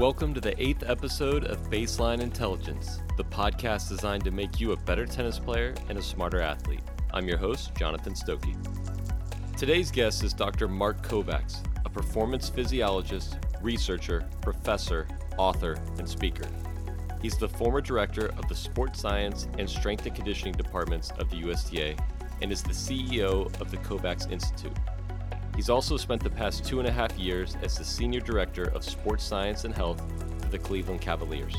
Welcome to the eighth episode of Baseline Intelligence, the podcast designed to make you a better tennis player and a smarter athlete. I'm your host, Jonathan Stokey. Today's guest is Dr. Mark Kovacs, a performance physiologist, researcher, professor, author, and speaker. He's the former director of the Sports Science and Strength and Conditioning departments of the USTA and is the CEO of the Kovacs Institute. He's also spent the past two and a half years as the Senior Director of Sports Science and Health for the Cleveland Cavaliers.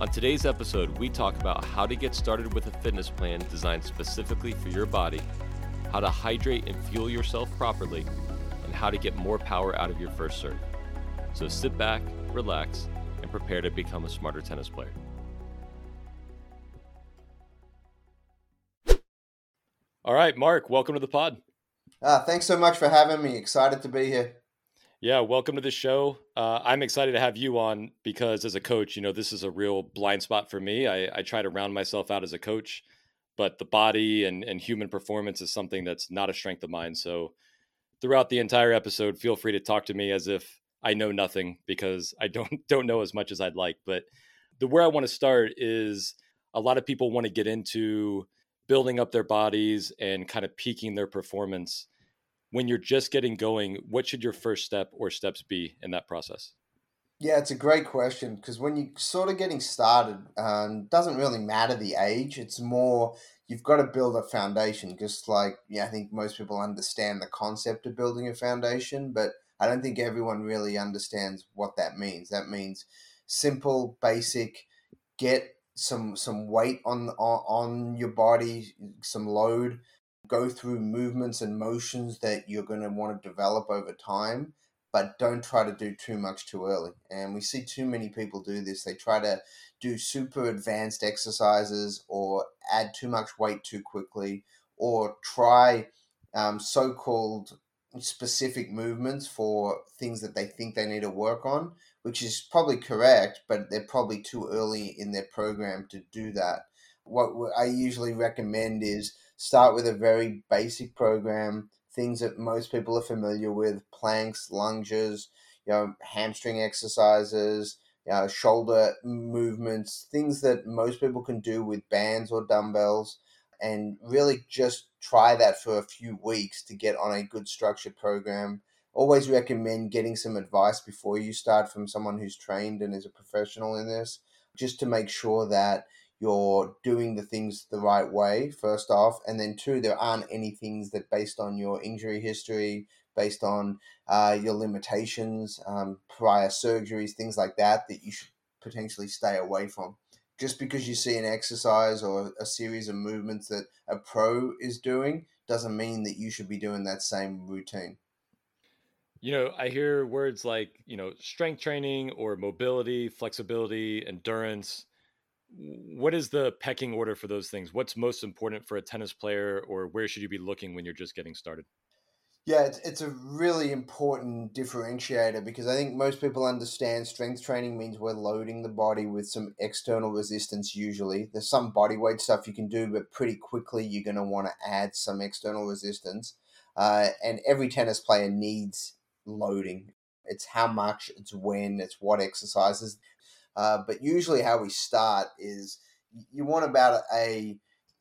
On today's episode, we talk about how to get started with a fitness plan designed specifically for your body, how to hydrate and fuel yourself properly, and how to get more power out of your first serve. So sit back, relax, and prepare to become a smarter tennis player. All right, Mark, welcome to the pod. Uh, thanks so much for having me. Excited to be here. Yeah, welcome to the show. Uh, I'm excited to have you on because as a coach, you know, this is a real blind spot for me. I, I try to round myself out as a coach, but the body and, and human performance is something that's not a strength of mine. So throughout the entire episode, feel free to talk to me as if I know nothing because I don't don't know as much as I'd like. But the where I want to start is a lot of people want to get into building up their bodies and kind of peaking their performance. When you're just getting going what should your first step or steps be in that process? Yeah it's a great question because when you're sort of getting started um, doesn't really matter the age it's more you've got to build a foundation just like yeah i think most people understand the concept of building a foundation but i don't think everyone really understands what that means. That means simple basic get some some weight on on, on your body, some load, go through movements and motions that you're going to want to develop over time, but don't try to do too much too early. And we see too many people do this. They try to do super advanced exercises or add too much weight too quickly or try um, so-called specific movements for things that they think they need to work on which is probably correct, but they're probably too early in their program to do that. What I usually recommend is start with a very basic program, things that most people are familiar with, planks, lunges, you know, hamstring exercises, you know, shoulder movements, things that most people can do with bands or dumbbells, and really just try that for a few weeks to get on a good structured program always recommend getting some advice before you start from someone who's trained and is a professional in this, just to make sure that you're doing the things the right way, first off. And then, two, there aren't any things that, based on your injury history, based on uh, your limitations, um, prior surgeries, things like that, that you should potentially stay away from. Just because you see an exercise or a series of movements that a pro is doing doesn't mean that you should be doing that same routine. You know, I hear words like, you know, strength training or mobility, flexibility, endurance. What is the pecking order for those things? What's most important for a tennis player, or where should you be looking when you're just getting started? Yeah, it's, a really important differentiator because I think most people understand strength training means we're loading the body with some external resistance, usually. There's some body weight stuff you can do, but pretty quickly you're going to want to add some external resistance. Uh, and every tennis player needs loading. It's how much, it's when, it's what exercises. Uh, but usually, how we start is you want about a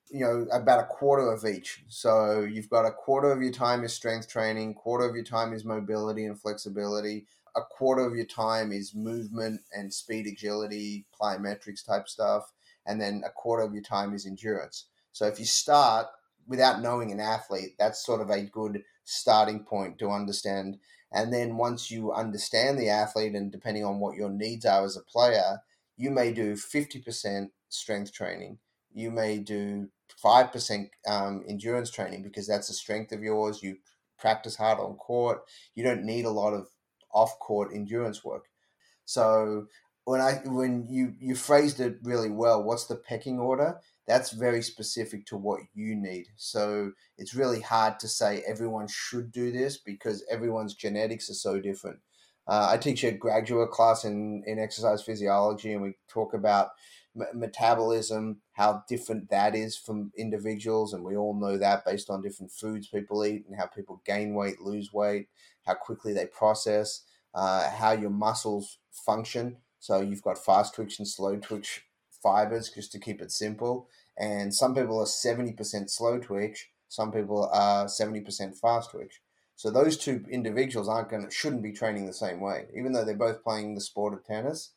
you know about a quarter of each. So you've got a quarter of your time is strength training, quarter of your time is mobility and flexibility, a quarter of your time is movement and speed, agility, plyometrics type stuff, and then a quarter of your time is endurance. So if you start without knowing an athlete, that's sort of a good starting point to understand and then once you understand the athlete and depending on what your needs are as a player, you may do 50% strength training. You may do 5% um, endurance training because that's a strength of yours. You practice hard on court. You don't need a lot of off court endurance work. So when I when you you phrased it really well, what's the pecking order? That's very specific to what you need. So it's really hard to say everyone should do this because everyone's genetics are so different. Uh, I teach a graduate class in, in exercise physiology, and we talk about m- metabolism, how different that is from individuals. And we all know that based on different foods people eat and how people gain weight, lose weight, how quickly they process. uh, how your muscles function. So you've got fast twitch and slow twitch fibers, just to keep it simple. And some people are 70% slow twitch, some people are 70% fast twitch. So those two individuals aren't going to, shouldn't be training the same way. Even though they're both playing the sport of tennis,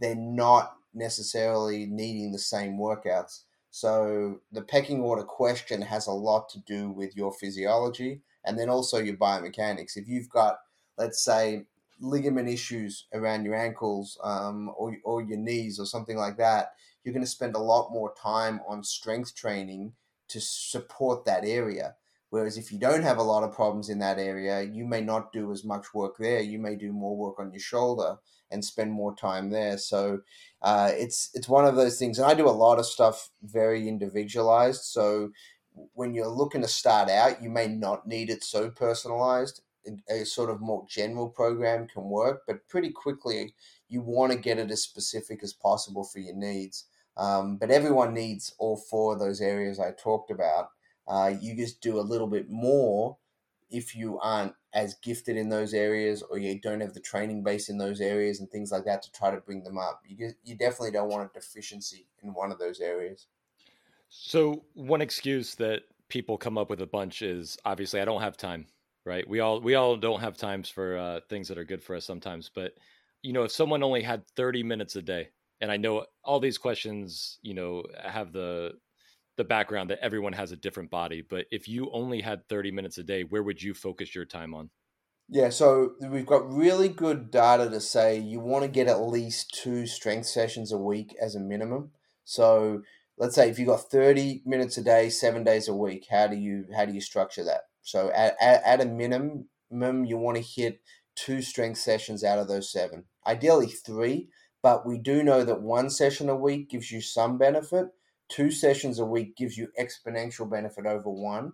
they're not necessarily needing the same workouts. So the pecking order question has a lot to do with your physiology and then also your biomechanics. If you've got, let's say, ligament issues around your ankles um, or, or your knees or something like that, you're going to spend a lot more time on strength training to support that area. Whereas if you don't have a lot of problems in that area, you may not do as much work there. You may do more work on your shoulder and spend more time there. So uh, it's it's one of those things. And I do a lot of stuff very individualized. So when you're looking to start out, you may not need it so personalized. A sort of more general program can work, but pretty quickly you want to get it as specific as possible for your needs. Um, but everyone needs all four of those areas I talked about. Uh, you just do a little bit more if you aren't as gifted in those areas or you don't have the training base in those areas and things like that to try to bring them up. You you definitely don't want a deficiency in one of those areas. So one excuse that people come up with a bunch is obviously I don't have time, right? We all we all don't have times for uh, things that are good for us sometimes, but you know, if someone only had 30 minutes a day, and I know all these questions, you know, have the the background that everyone has a different body, but if you only had 30 minutes a day, where would you focus your time on? Yeah, so we've got really good data to say you want to get at least two strength sessions a week as a minimum. So let's say if you got 30 minutes a day, seven days a week, how do you how do you structure that? So at, at, at a minimum, you want to hit two strength sessions out of those seven. Ideally three, but we do know that one session a week gives you some benefit two sessions a week gives you exponential benefit over one,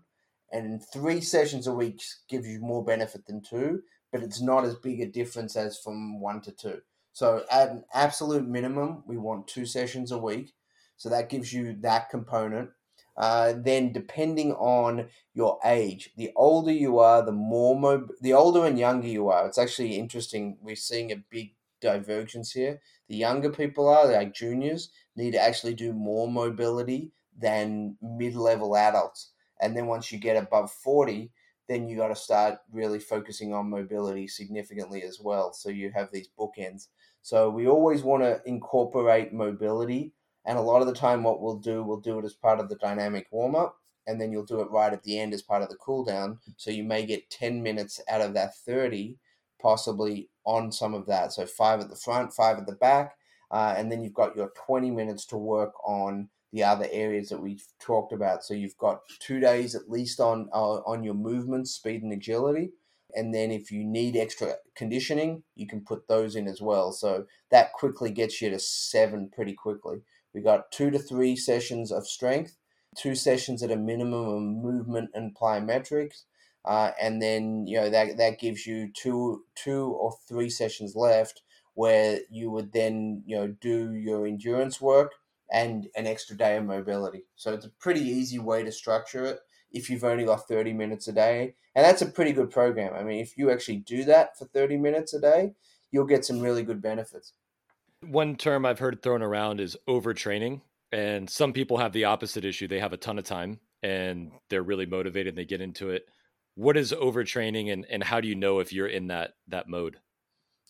and three sessions a week gives you more benefit than two, but it's not as big a difference as from one to two. So at an absolute minimum, we want two sessions a week. So that gives you that component. Uh, then depending on your age, the older you are, the more mo- the older and younger you are. It's actually interesting. We're seeing a big divergence here. The younger people are like juniors need to actually do more mobility than mid-level adults. And then once you get above 40, then you got to start really focusing on mobility significantly as well. So you have these bookends. So we always want to incorporate mobility. And a lot of the time, what we'll do, we'll do it as part of the dynamic warm up. And then you'll do it right at the end as part of the cool down. So you may get 10 minutes out of that 30, possibly on some of that. So five at the front, five at the back, uh, and then you've got your 20 minutes to work on the other areas that we've talked about. So you've got two days at least on uh, on your movement, speed, and agility. And then if you need extra conditioning, you can put those in as well. So that quickly gets you to seven pretty quickly. We got two to three sessions of strength, two sessions at a minimum of movement and plyometrics, uh, and then you know that that gives you two two or three sessions left where you would then you know do your endurance work and an extra day of mobility. So it's a pretty easy way to structure it if you've only got 30 minutes a day. And that's a pretty good program. I mean, if you actually do that for 30 minutes a day, you'll get some really good benefits. One term I've heard thrown around is overtraining. And some people have the opposite issue. They have a ton of time and they're really motivated and they get into it. What is overtraining and, and how do you know if you're in that that mode?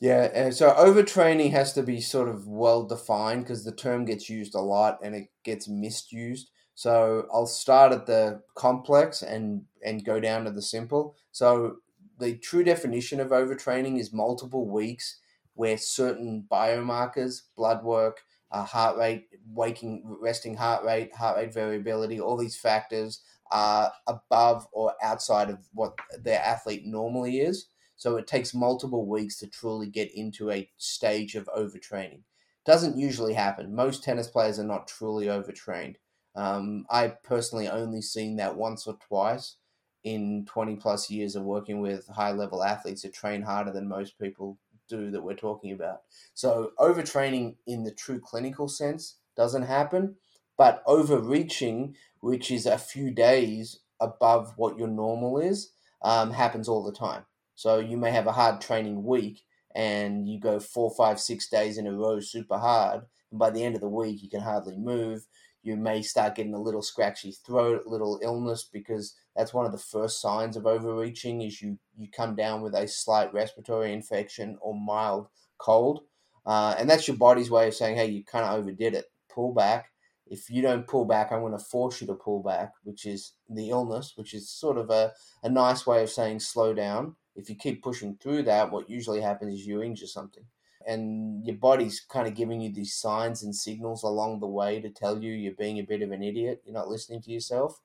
Yeah, and so overtraining has to be sort of well defined because the term gets used a lot and it gets misused. So I'll start at the complex and and go down to the simple. So the true definition of overtraining is multiple weeks where certain biomarkers, blood work, uh, heart rate, waking, resting heart rate, heart rate variability, all these factors are above or outside of what their athlete normally is. So it takes multiple weeks to truly get into a stage of overtraining. Doesn't usually happen. Most tennis players are not truly overtrained. Um, I personally only seen that once or twice in 20 plus years of working with high level athletes that train harder than most people do that we're talking about. So overtraining in the true clinical sense doesn't happen, but overreaching, which is a few days above what your normal is, um, happens all the time. So you may have a hard training week and you go four, five, six days in a row super hard, and by the end of the week you can hardly move. You may start getting a little scratchy throat, a little illness, because that's one of the first signs of overreaching. Is you you come down with a slight respiratory infection or mild cold, uh, and that's your body's way of saying, "Hey, you kind of overdid it. Pull back." If you don't pull back, I'm going to force you to pull back, which is the illness, which is sort of a, a nice way of saying slow down if you keep pushing through that, what usually happens is you injure something. And your body's kind of giving you these signs and signals along the way to tell you you're being a bit of an idiot, you're not listening to yourself.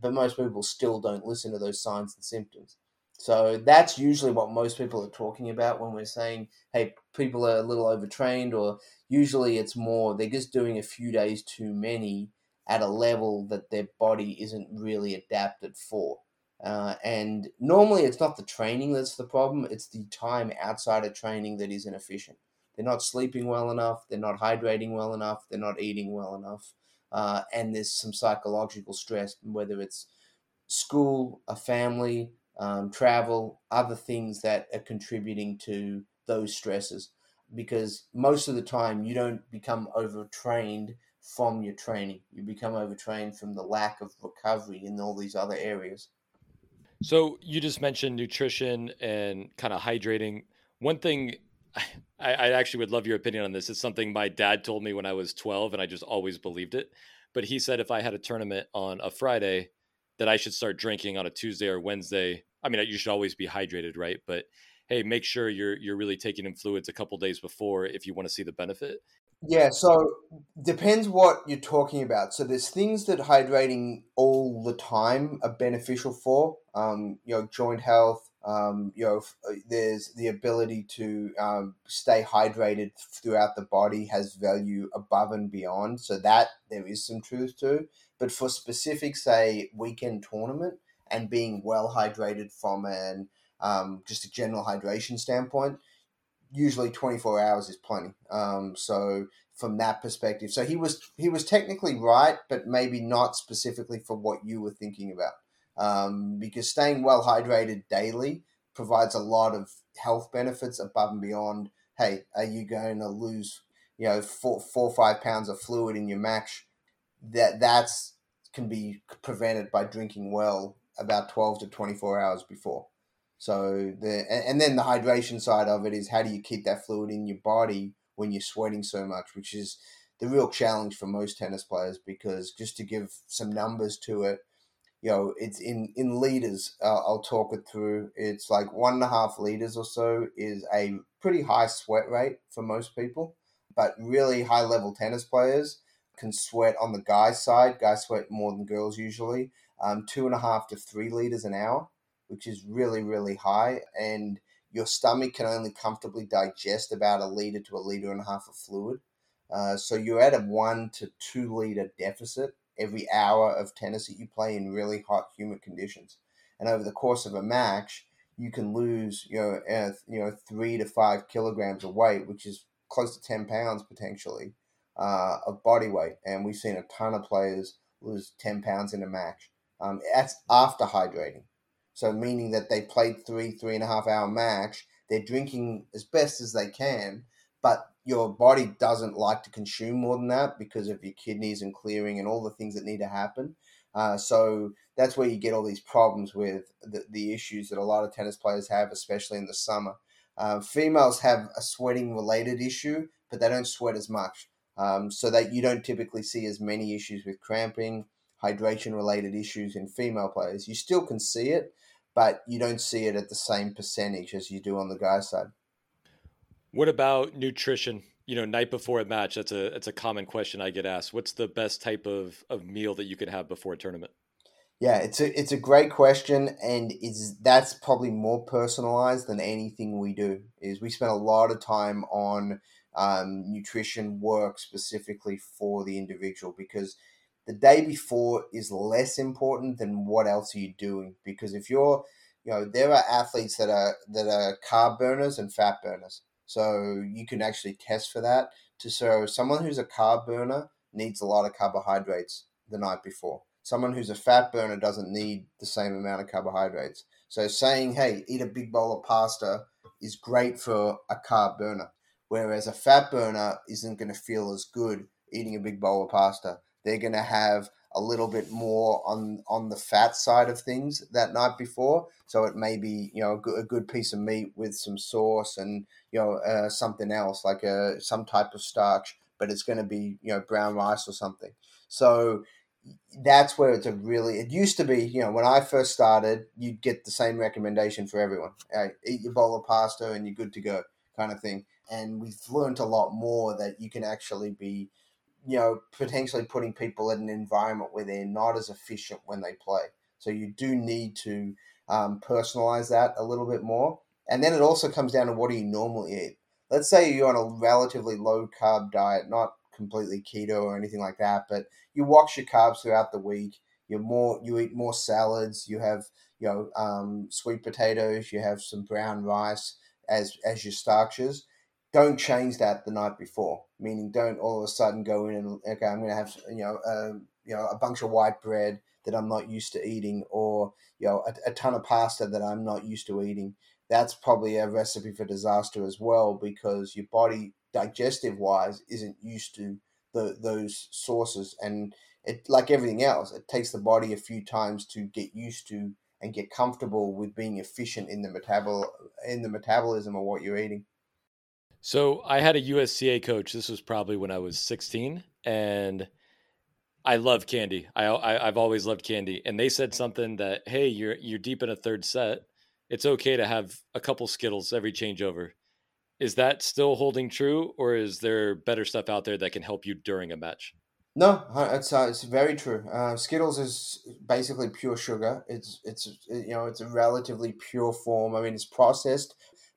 But most people still don't listen to those signs and symptoms. So that's usually what most people are talking about when we're saying, hey, people are a little overtrained, or usually it's more they're just doing a few days too many at a level that their body isn't really adapted for. Uh, and normally it's not the training that's the problem, it's the time outside of training that is inefficient. They're not sleeping well enough, they're not hydrating well enough, they're not eating well enough. Uh, and there's some psychological stress, whether it's school, a family, um, travel, other things that are contributing to those stresses. Because most of the time, you don't become overtrained from your training. You become overtrained from the lack of recovery in all these other areas. So you just mentioned nutrition and kind of hydrating. One thing I, I, actually would love your opinion on this. It's something my dad told me when I was 12, and I just always believed it. But he said if I had a tournament on a Friday, that I should start drinking on a Tuesday or Wednesday. I mean, you should always be hydrated, right? But hey, make sure you're you're really taking in fluids a couple days before if you want to see the benefit. Yeah, so depends what you're talking about. So there's things that hydrating all the time are beneficial for. Um, you know, joint health. Um, you know, uh, there's the ability to um, stay hydrated throughout the body has value above and beyond. So that there is some truth to. But for specific, say, weekend tournament and being well hydrated from an um, just a general hydration standpoint, usually 24 hours is plenty. Um, so from that perspective, so he was he was technically right, but maybe not specifically for what you were thinking about. Um, because staying well hydrated daily provides a lot of health benefits above and beyond. Hey, are you going to lose, you know, four four or five pounds of fluid in your match? That that's can be prevented by drinking well about 12 to 24 hours before. So the and then the hydration side of it is how do you keep that fluid in your body when you're sweating so much, which is the real challenge for most tennis players. Because just to give some numbers to it, you know, it's in in liters. Uh, I'll talk it through. It's like one and a half liters or so is a pretty high sweat rate for most people, but really high level tennis players can sweat on the guys' side. Guys sweat more than girls usually. Um, two and a half to three liters an hour which is really, really high. And your stomach can only comfortably digest about a liter to a liter and a half of fluid. Uh, so you're at a one to two liter deficit every hour of tennis that you play in really hot, humid conditions. And over the course of a match, you can lose you know uh, you know three to five kilograms of weight, which is close to ten pounds potentially uh, of body weight. And we've seen a ton of players lose ten pounds in a match. Um, that's after hydrating. So meaning that they played three, three and a half hour match, they're drinking as best as they can, but your body doesn't like to consume more than that because of your kidneys and clearing and all the things that need to happen. Uh, so that's where you get all these problems with the, the issues that a lot of tennis players have, especially in the summer. Uh, females have a sweating related issue, but they don't sweat as much. Um, so that you don't typically see as many issues with cramping, hydration related issues in female players. You still can see it, but you don't see it at the same percentage as you do on the guy side. What about nutrition? You know, night before a match, that's a that's a common question I get asked. What's the best type of, of meal that you could have before a tournament? Yeah, it's a it's a great question, and is that's probably more personalized than anything we do. Is we spend a lot of time on um, nutrition work specifically for the individual because the day before is less important than what else are you doing. Because if you're you know there are athletes that are that are carb burners and fat burners. So you can actually test for that to so someone who's a carb burner needs a lot of carbohydrates the night before. Someone who's a fat burner doesn't need the same amount of carbohydrates. So saying hey eat a big bowl of pasta is great for a carb burner, whereas a fat burner isn't going to feel as good eating a big bowl of pasta. They're going to have a little bit more on on the fat side of things that night before. So it may be you know a good, a good piece of meat with some sauce and you know uh, something else like a some type of starch, but it's going to be you know brown rice or something. So that's where it's a really it used to be you know when i first started you'd get the same recommendation for everyone hey, eat your bowl of pasta and you're good to go kind of thing and we've learned a lot more that you can actually be you know potentially putting people in an environment where they're not as efficient when they play so you do need to um, personalize that a little bit more and then it also comes down to what do you normally eat let's say you're on a relatively low carb diet not completely keto or anything like that, but you watch your carbs throughout the week. You're more you eat more salads. You have you know um, sweet potatoes. You have some brown rice as as your starches. Don't change that the night before. Meaning, don't all of a sudden go in and okay, I'm going to have you know uh, you know a bunch of white bread that I'm not used to eating, or you know a, a ton of pasta that I'm not used to eating. That's probably a recipe for disaster as well because your body digestive wise isn't used to the, those sources and it like everything else it takes the body a few times to get used to and get comfortable with being efficient in the metabol in the metabolism of what you're eating so i had a USTA coach this was probably when i was 16 and i love candy I, I i've always loved candy and they said something that hey you're you're deep in a third set it's okay to have a couple skittles every changeover is that still holding true, or is there better stuff out there that can help you during a match? No, it's uh, it's very true. Uh, Skittles is basically pure sugar. It's it's you know it's a relatively pure form. I mean, it's processed,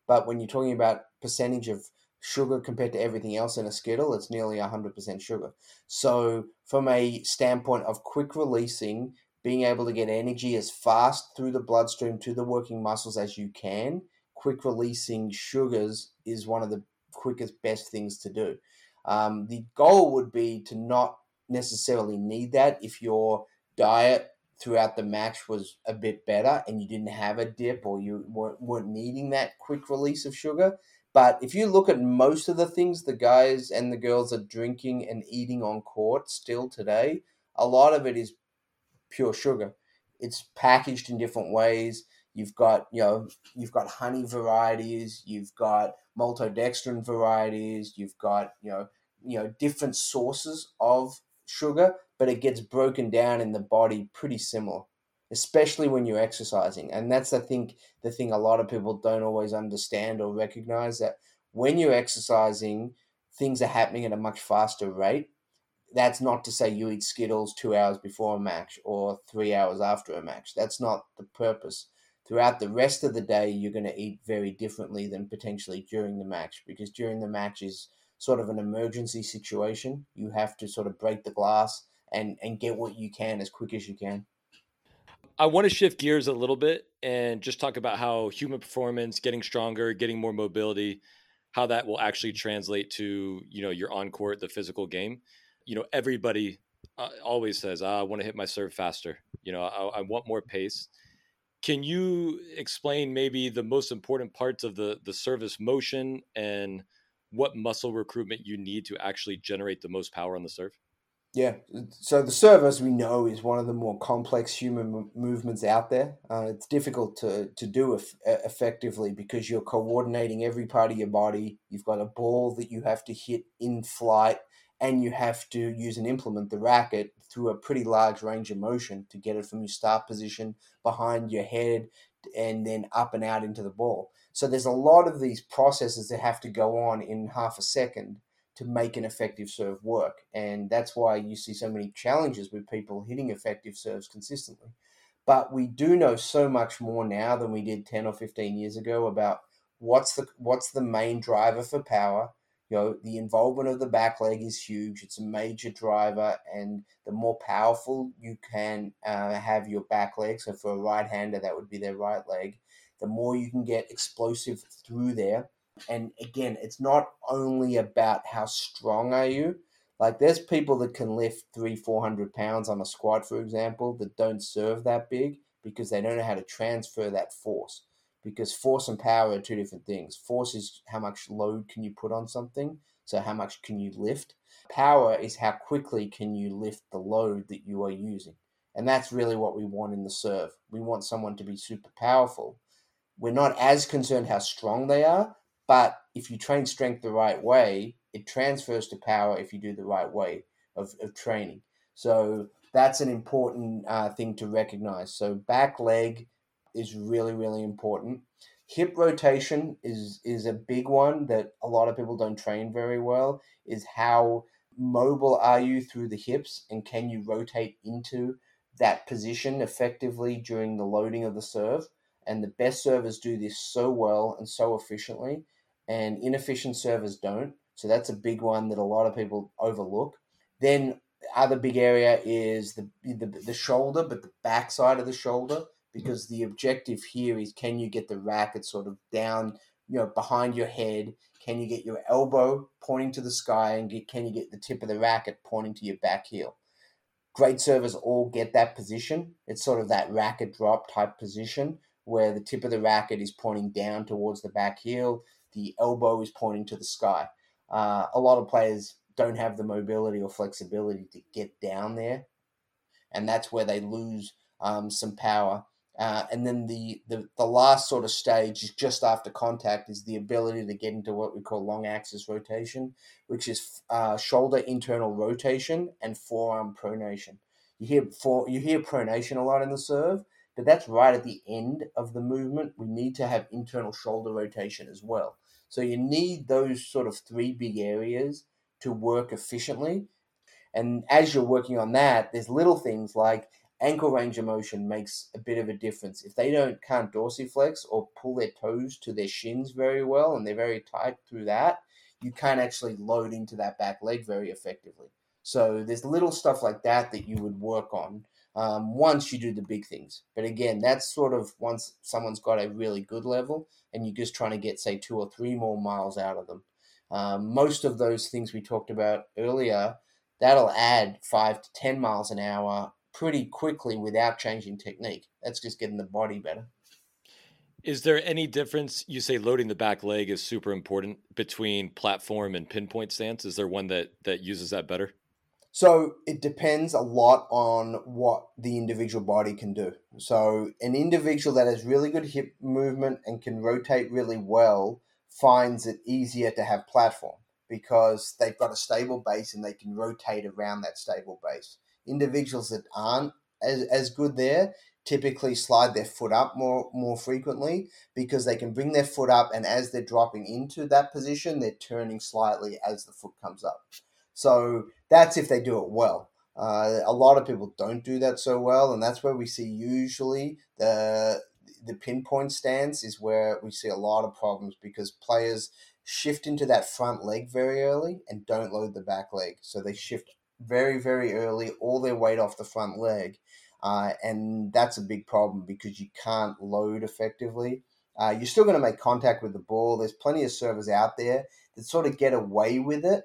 but when you're talking about percentage of sugar compared to everything else in a Skittle, it's nearly hundred percent sugar. So, from a standpoint of quick releasing, being able to get energy as fast through the bloodstream to the working muscles as you can, quick releasing sugars is one of the quickest, best things to do. Um, the goal would be to not necessarily need that if your diet throughout the match was a bit better and you didn't have a dip or you weren't, weren't needing that quick release of sugar. But if you look at most of the things the guys and the girls are drinking and eating on court still today, a lot of it is pure sugar. It's packaged in different ways. You've got you know you've got honey varieties, you've got maltodextrin varieties, you've got you know you know different sources of sugar, but it gets broken down in the body pretty similar, especially when you're exercising. And that's I think the thing a lot of people don't always understand or recognize that when you're exercising, things are happening at a much faster rate. That's not to say you eat Skittles two hours before a match or three hours after a match. That's not the purpose throughout the rest of the day, you're going to eat very differently than potentially during the match because during the match is sort of an emergency situation. You have to sort of break the glass and, and get what you can as quick as you can. I want to shift gears a little bit and just talk about how human performance, getting stronger, getting more mobility, how that will actually translate to you know your on court, the physical game. You know, everybody uh, always says, oh, "I want to hit my serve faster." You know, I, I want more pace can you explain maybe the most important parts of the the service motion and what muscle recruitment you need to actually generate the most power on the serve? Yeah, so the serve, as we know, is one of the more complex human movements out there. Uh, it's difficult to, to do eff- effectively because you're coordinating every part of your body. You've got a ball that you have to hit in flight, and you have to use and implement, the racket, through a pretty large range of motion to get it from your start position behind your head and then up and out into the ball. So there's a lot of these processes that have to go on in half a second to make an effective serve work. And that's why you see so many challenges with people hitting effective serves consistently. But we do know so much more now than we did 10 or 15 years ago about what's the what's the main driver for power you know, the involvement of the back leg is huge. It's a major driver, and the more powerful you can uh, have your back leg, so for a right hander, that would be their right leg, the more you can get explosive through there. And again, it's not only about how strong are you. Like there's people that can lift three, four hundred pounds on a squat, for example, that don't serve that big because they don't know how to transfer that force. because force and power are two different things. Force is how much load can you put on something, so how much can you lift. Power is how quickly can you lift the load that you are using. And that's really what we want in the serve. We want someone to be super powerful. We're not as concerned how strong they are, but if you train strength the right way, it transfers to power if you do the right way of, of training. So that's an important uh, thing to recognize. So back leg is really, really important. Hip rotation is is a big one that a lot of people don't train very well. Is how mobile are you through the hips and can you rotate into that position effectively during the loading of the serve? And the best servers do this so well and so efficiently, and inefficient servers don't. So that's a big one that a lot of people overlook. Then other big area is the, the the shoulder, but the back side of the shoulder, because the objective here is can you get the racket sort of down, you know, behind your head? Can you get your elbow pointing to the sky, and get, can you get the tip of the racket pointing to your back heel? Great servers all get that position. It's sort of that racket drop type position where the tip of the racket is pointing down towards the back heel, the elbow is pointing to the sky. Uh, a lot of players don't have the mobility or flexibility to get down there, and that's where they lose um, some power. Uh, and then the, the the last sort of stage is just after contact is the ability to get into what we call long axis rotation, which is uh, shoulder internal rotation and forearm pronation. You hear for you hear pronation a lot in the serve, but that's right at the end of the movement. We need to have internal shoulder rotation as well. So you need those sort of three big areas to work efficiently. And as you're working on that, there's little things like ankle range of motion makes a bit of a difference. If they don't can't dorsiflex or pull their toes to their shins very well and they're very tight through that, you can't actually load into that back leg very effectively. So there's little stuff like that that you would work on um, once you do the big things. But again, that's sort of once someone's got a really good level and you're just trying to get, say, two or three more miles out of them. Um, most of those things we talked about earlier, that'll add five to 10 miles an hour pretty quickly without changing technique. That's just getting the body better. Is there any difference? You say loading the back leg is super important between platform and pinpoint stance. Is there one that that uses that better? So it depends a lot on what the individual body can do. So an individual that has really good hip movement and can rotate really well finds it easier to have platform because they've got a stable base and they can rotate around that stable base individuals that aren't as, as good there typically slide their foot up more more frequently because they can bring their foot up and as they're dropping into that position they're turning slightly as the foot comes up so that's if they do it well uh, a lot of people don't do that so well and that's where we see usually the the pinpoint stance is where we see a lot of problems because players shift into that front leg very early and don't load the back leg so they shift very, very early, all their weight off the front leg. Uh, and that's a big problem because you can't load effectively. Uh, you're still going to make contact with the ball. There's plenty of servers out there that sort of get away with it,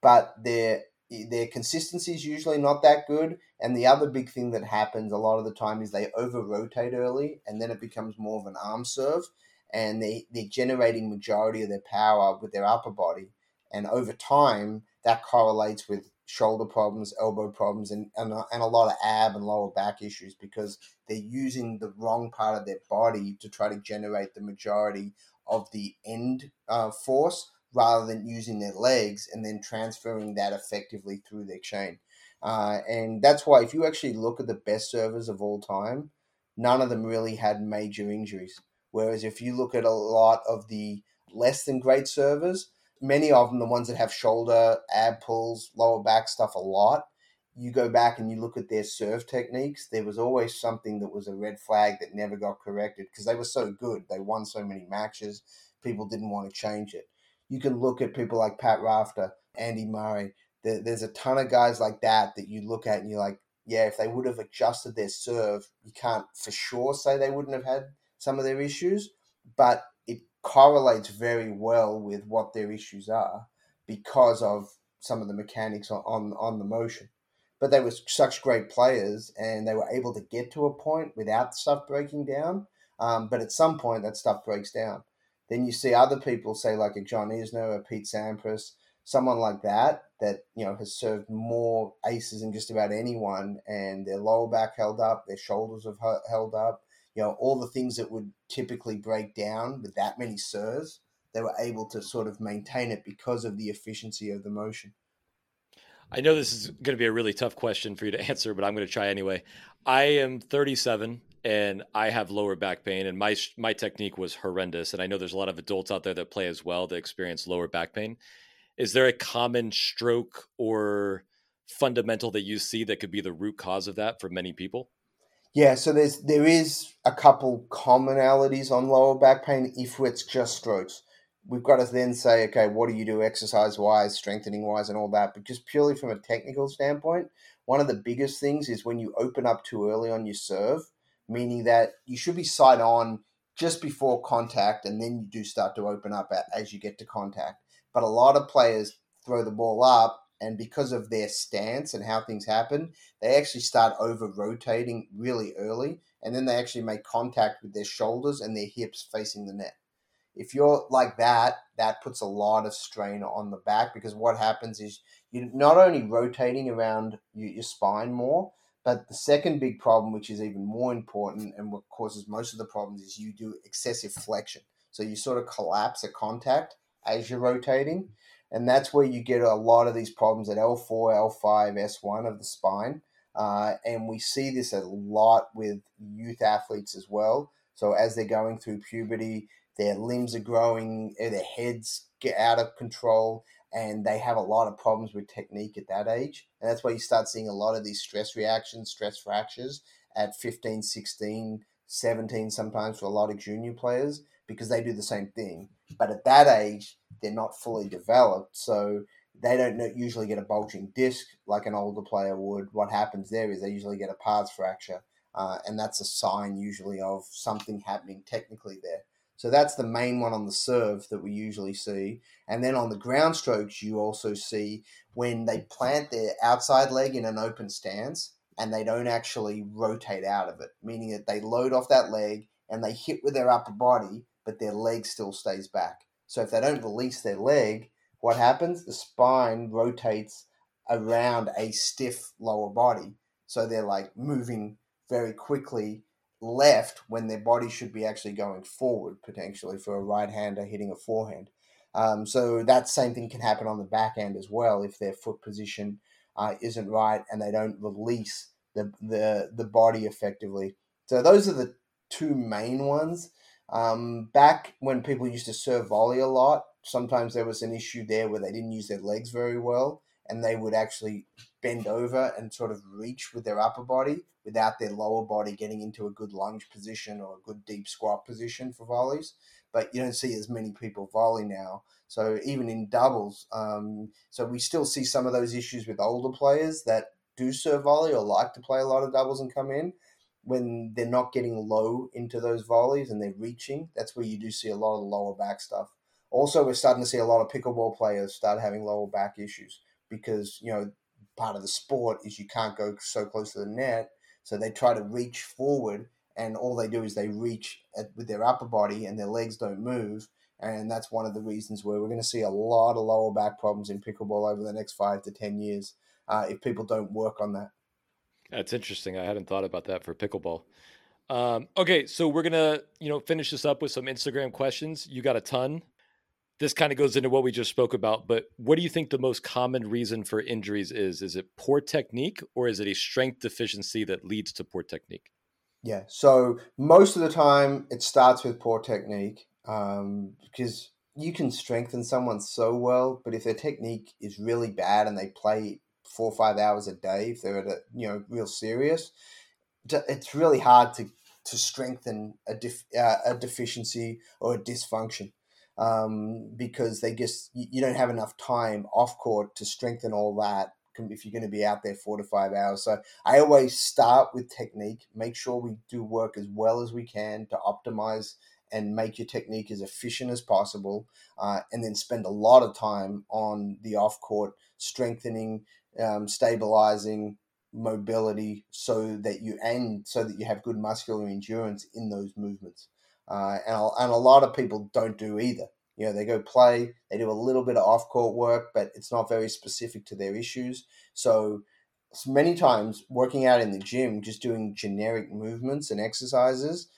but their their consistency is usually not that good. And the other big thing that happens a lot of the time is they over rotate early, and then it becomes more of an arm serve, and they they're generating majority of their power with their upper body, and over time that correlates with shoulder problems, elbow problems, and, and, and a lot of ab and lower back issues because they're using the wrong part of their body to try to generate the majority of the end uh, force rather than using their legs and then transferring that effectively through their chain. Uh, and that's why if you actually look at the best servers of all time, none of them really had major injuries. Whereas if you look at a lot of the less than great servers, many of them, the ones that have shoulder, ab pulls, lower back stuff a lot, you go back and you look at their serve techniques, there was always something that was a red flag that never got corrected because they were so good. They won so many matches, people didn't want to change it. You can look at people like Pat Rafter, Andy Murray. there's a ton of guys like that that you look at and you're like, yeah, if they would have adjusted their serve, you can't for sure say they wouldn't have had some of their issues, but it correlates very well with what their issues are because of some of the mechanics on, on, on the motion. But they were such great players and they were able to get to a point without stuff breaking down. Um, but at some point, that stuff breaks down. Then you see other people, say like a John Isner, a Pete Sampras, someone like that, that you know has served more aces than just about anyone, and their lower back held up, their shoulders have held up, you know, all the things that would typically break down with that many serves, they were able to sort of maintain it because of the efficiency of the motion. I know this is going to be a really tough question for you to answer, but I'm going to try anyway. I am 37 and I have lower back pain, and my my technique was horrendous. And I know there's a lot of adults out there that play as well that experience lower back pain. Is there a common stroke or fundamental that you see that could be the root cause of that for many people? Yeah, so there's there is a couple commonalities on lower back pain if it's just strokes. We've got to then say, okay, what do you do exercise wise, strengthening wise, and all that? But just purely from a technical standpoint, one of the biggest things is when you open up too early on your serve, meaning that you should be side on just before contact, and then you do start to open up as you get to contact. But a lot of players throw the ball up and because of their stance and how things happen, they actually start over rotating really early, and then they actually make contact with their shoulders and their hips facing the net. If you're like that, that puts a lot of strain on the back because what happens is you're not only rotating around your spine more, but the second big problem, which is even more important and what causes most of the problems, is you do excessive flexion. So you sort of collapse at contact as you're rotating and that's where you get a lot of these problems at L4, L5, S1 of the spine. Uh, and we see this a lot with youth athletes as well. So as they're going through puberty, their limbs are growing, their heads get out of control, and they have a lot of problems with technique at that age. And that's why you start seeing a lot of these stress reactions, stress fractures at 15, 16, 17, sometimes for a lot of junior players because they do the same thing. But at that age, they're not fully developed, so they don't usually get a bulging disc like an older player would. What happens there is they usually get a pars fracture, uh, and that's a sign usually of something happening technically there. So that's the main one on the serve that we usually see. And then on the ground strokes, you also see when they plant their outside leg in an open stance and they don't actually rotate out of it, meaning that they load off that leg and they hit with their upper body but their leg still stays back. So if they don't release their leg, what happens? The spine rotates around a stiff lower body. So they're like moving very quickly left when their body should be actually going forward, potentially for a right hander hitting a forehand. Um, so that same thing can happen on the back end as well if their foot position uh, isn't right and they don't release the, the the body effectively. So those are the two main ones. Um, back when people used to serve volley a lot, sometimes there was an issue there where they didn't use their legs very well and they would actually bend over and sort of reach with their upper body without their lower body getting into a good lunge position or a good deep squat position for volleys. But you don't see as many people volley now. So even in doubles, um, so we still see some of those issues with older players that do serve volley or like to play a lot of doubles and come in when they're not getting low into those volleys and they're reaching, that's where you do see a lot of the lower back stuff. Also, we're starting to see a lot of pickleball players start having lower back issues because, you know, part of the sport is you can't go so close to the net. So they try to reach forward and all they do is they reach at, with their upper body and their legs don't move. And that's one of the reasons where we're going to see a lot of lower back problems in pickleball over the next five to 10 years uh, if people don't work on that. That's interesting. I hadn't thought about that for pickleball. Um, okay, so we're gonna you know finish this up with some Instagram questions. You got a ton. This kind of goes into what we just spoke about, but what do you think the most common reason for injuries is? Is it poor technique or is it a strength deficiency that leads to poor technique? Yeah, so most of the time it starts with poor technique um, because you can strengthen someone so well, but if their technique is really bad and they play four or five hours a day if they're at a you know real serious it's really hard to to strengthen a def, uh, a deficiency or a dysfunction um, because they just you don't have enough time off court to strengthen all that if you're going to be out there four to five hours. So I always start with technique, make sure we do work as well as we can to optimize and make your technique as efficient as possible, uh, and then spend a lot of time on the off court strengthening, um, stabilizing, mobility so that you and so that you have good muscular endurance in those movements. Uh, and, and a lot of people don't do either. You know, they go play, they do a little bit of off court work, but it's not very specific to their issues. So, so many times working out in the gym, just doing generic movements and exercises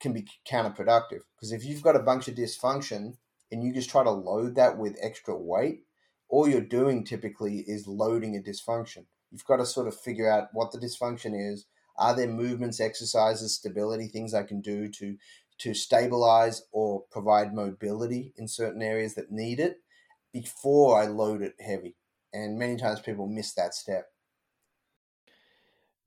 can be counterproductive because if you've got a bunch of dysfunction and you just try to load that with extra weight, all you're doing typically is loading a dysfunction. You've got to sort of figure out what the dysfunction is. Are there movements, exercises, stability, things I can do to to stabilize or provide mobility in certain areas that need it before I load it heavy? And many times people miss that step.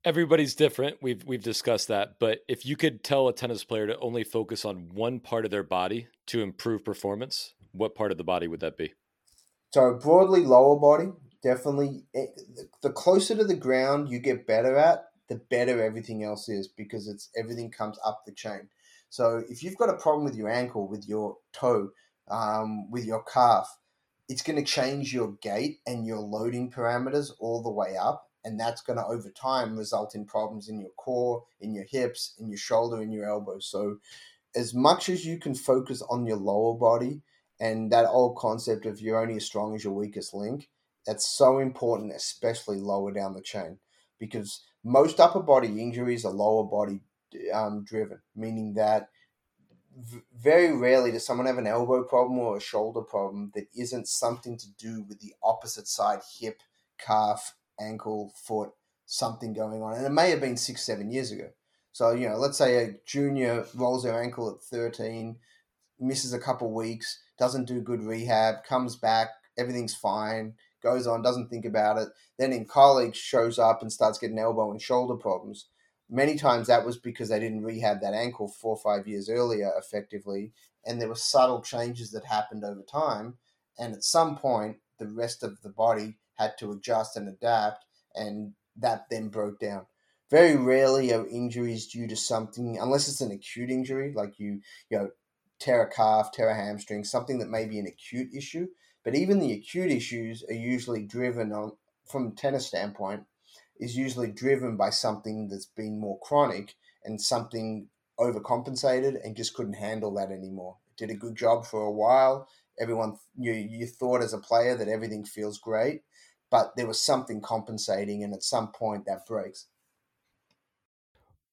Everybody's different. We've we've discussed that, but if you could tell a tennis player to only focus on one part of their body to improve performance, what part of the body would that be? So broadly, lower body definitely. Eh, the closer to the ground you get better at, the better everything else is because it's everything comes up the chain. So if you've got a problem with your ankle, with your toe, um, with your calf, it's going to change your gait and your loading parameters all the way up. And that's going to, over time, result in problems in your core, in your hips, in your shoulder, in your elbow. So, as much as you can focus on your lower body, and that old concept of you're only as strong as your weakest link, that's so important, especially lower down the chain, because most upper body injuries are lower body um, driven, meaning that v- very rarely does someone have an elbow problem or a shoulder problem that isn't something to do with the opposite side hip, calf, ankle, foot, something going on. And it may have been six, seven years ago. So, you know, let's say a junior rolls their ankle at 13, misses a couple weeks, doesn't do good rehab, comes back, everything's fine, goes on, doesn't think about it. Then in college, shows up and starts getting elbow and shoulder problems. Many times that was because they didn't rehab that ankle four or five years earlier effectively, and there were subtle changes that happened over time. And at some point, the rest of the body had to adjust and adapt, and that then broke down. Very rarely are injuries due to something, unless it's an acute injury, like you, you know, tear a calf, tear a hamstring, something that may be an acute issue. But even the acute issues are usually driven on, from a tennis standpoint, is usually driven by something that's been more chronic and something overcompensated and just couldn't handle that anymore. It did a good job for a while. Everyone, you, you thought as a player that everything feels great, but there was something compensating, and at some point that breaks.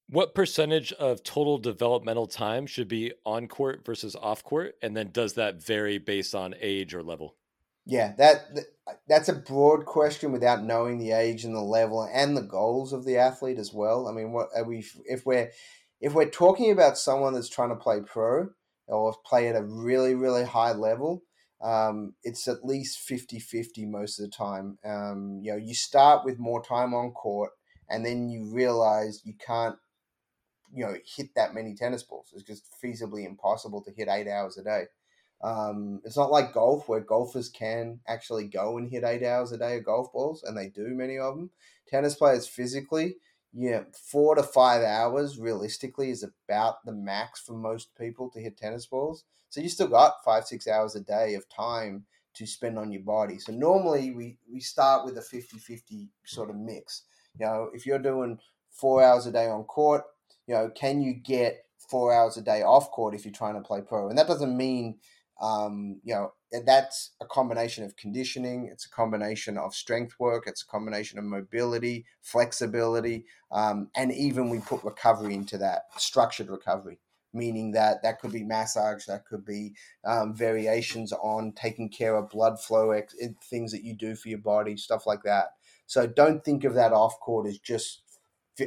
What percentage of total developmental time should be on court versus off court? And then does that vary based on age or level? Yeah, that that's a broad question without knowing the age and the level and the goals of the athlete as well. I mean, what are we if we're if we're talking about someone that's trying to play pro or play at a really really high level, um, it's at least 50-50 most of the time. Um, you know, you start with more time on court and then you realize you can't you know hit that many tennis balls. It's just feasibly impossible to hit eight hours a day. Um, it's not like golf where golfers can actually go and hit eight hours a day of golf balls, and they do many of them. Tennis players physically, yeah, four to five hours realistically is about the max for most people to hit tennis balls. So you still got five, six hours a day of time to spend on your body. So normally we, we start with a 50 50 sort of mix. You know, if you're doing four hours a day on court, you know, can you get four hours a day off court if you're trying to play pro? And that doesn't mean, um, you know, that's a combination of conditioning. It's a combination of strength work. It's a combination of mobility, flexibility, um, and even we put recovery into that structured recovery, meaning that that could be massage, that could be um, variations on taking care of blood flow, ex- things that you do for your body, stuff like that. So don't think of that off court as just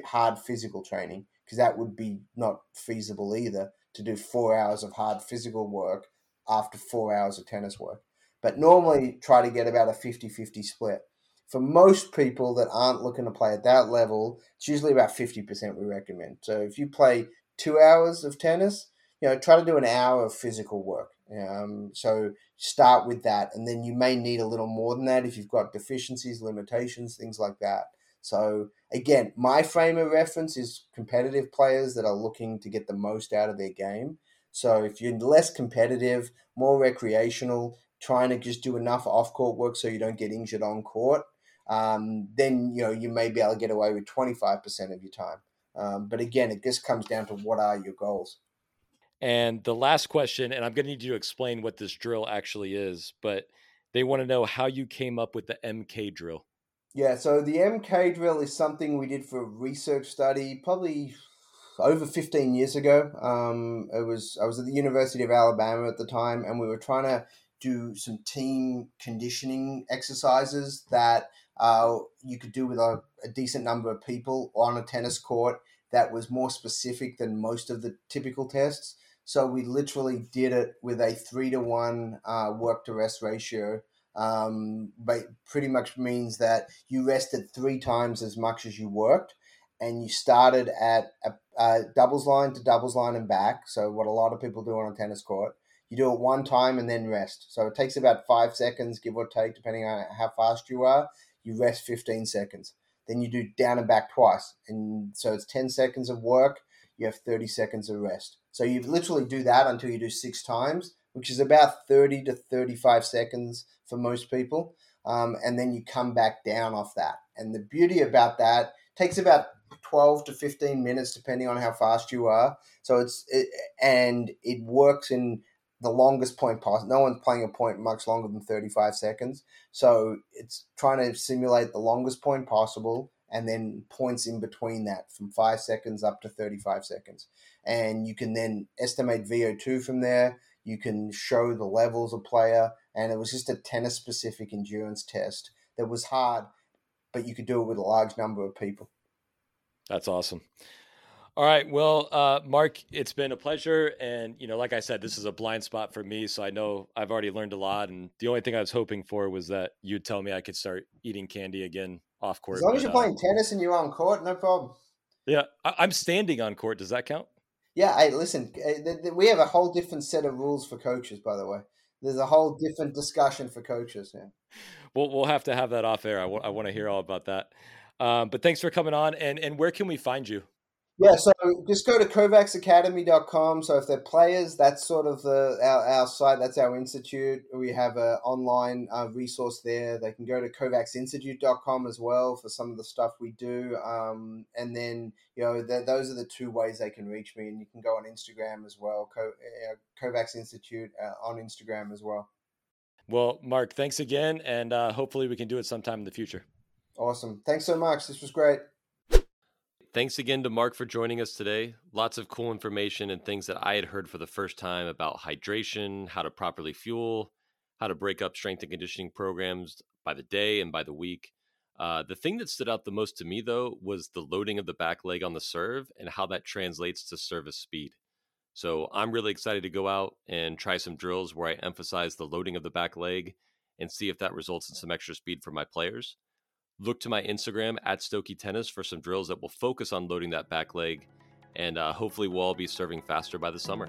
hard physical training because that would be not feasible either to do four hours of hard physical work after four hours of tennis work. But normally try to get about a 50 50 split. For most people that aren't looking to play at that level, it's usually about 50% we recommend. So if you play two hours of tennis, you know, try to do an hour of physical work. Um, so start with that, and then you may need a little more than that if you've got deficiencies, limitations, things like that. So again, my frame of reference is competitive players that are looking to get the most out of their game. So if you're less competitive, more recreational, trying to just do enough off court work so you don't get injured on court, um, then you know you may be able to get away with 25% of your time. Um, but again, it just comes down to what are your goals. And the last question, and I'm going to need you to explain what this drill actually is, but they want to know how you came up with the MK drill. Yeah, so the MK drill is something we did for a research study probably over 15 years ago. Um, it was I was at the University of Alabama at the time, and we were trying to do some team conditioning exercises that uh, you could do with a, a decent number of people on a tennis court that was more specific than most of the typical tests. So we literally did it with a three to one uh, work to rest ratio. Um, but pretty much means that you rested three times as much as you worked, and you started at a, a doubles line to doubles line and back. So what a lot of people do on a tennis court. You do it one time and then rest. So it takes about five seconds, give or take, depending on how fast you are. You rest 15 seconds. Then you do down and back twice. And so it's 10 seconds of work. You have 30 seconds of rest. So you literally do that until you do six times, which is about 30 to 35 seconds for most people. Um, and then you come back down off that. And the beauty about that takes about 12 to 15 minutes depending on how fast you are. So it's it, and it works in the longest point possible. No one's playing a point much longer than 35 seconds. So it's trying to simulate the longest point possible and then points in between that from five seconds up to 35 seconds. And you can then estimate VO2 from there. You can show the levels of player. And it was just a tennis specific endurance test that was hard, but you could do it with a large number of people. That's awesome. All right. Well, uh, Mark, it's been a pleasure. And, you know, like I said, this is a blind spot for me. So I know I've already learned a lot. And the only thing I was hoping for was that you'd tell me I could start eating candy again off court. As long as you're uh, playing tennis and you're on court, no problem. Yeah. I- am standing on court. Does that count? Yeah. Hey, listen, eh, we have a whole different set of rules for coaches, by the way. There's a whole different discussion for coaches. Yeah. Well, we'll have to have that off air. I, w- I want to hear all about that. Um, but thanks for coming on. And, and where can we find you? Yeah, so just go to kovacsacademy.com. So if they're players, that's sort of the our, our site. That's our institute. We have an online uh, resource there. They can go to kovacsinstitute.com as well for some of the stuff we do. Um, and then, you know, those are the two ways they can reach me. And you can go on Instagram as well, Co- uh, Kovacs Institute uh, on Instagram as well. Well, Mark, thanks again. And uh, hopefully we can do it sometime in the future. Awesome. Thanks so much. This was great. Thanks again to Mark for joining us today. Lots of cool information and things that I had heard for the first time about hydration, how to properly fuel, how to break up strength and conditioning programs by the day and by the week. Uh, the thing that stood out the most to me, though, was the loading of the back leg on the serve and how that translates to service speed. So I'm really excited to go out and try some drills where I emphasize the loading of the back leg and see if that results in some extra speed for my players. Look to my Instagram at Stokey Tennis for some drills that will focus on loading that back leg, and uh, hopefully we'll all be serving faster by the summer.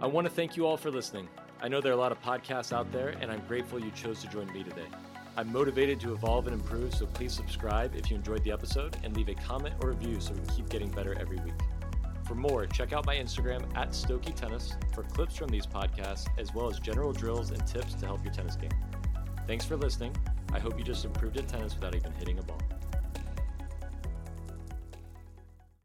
I want to thank you all for listening. I know there are a lot of podcasts out there, and I'm grateful you chose to join me today. I'm motivated to evolve and improve, so please subscribe if you enjoyed the episode and leave a comment or review so we keep getting better every week. For more, check out my Instagram at Stokey Tennis for clips from these podcasts, as well as general drills and tips to help your tennis game. Thanks for listening. I hope you just improved at tennis without even hitting a ball.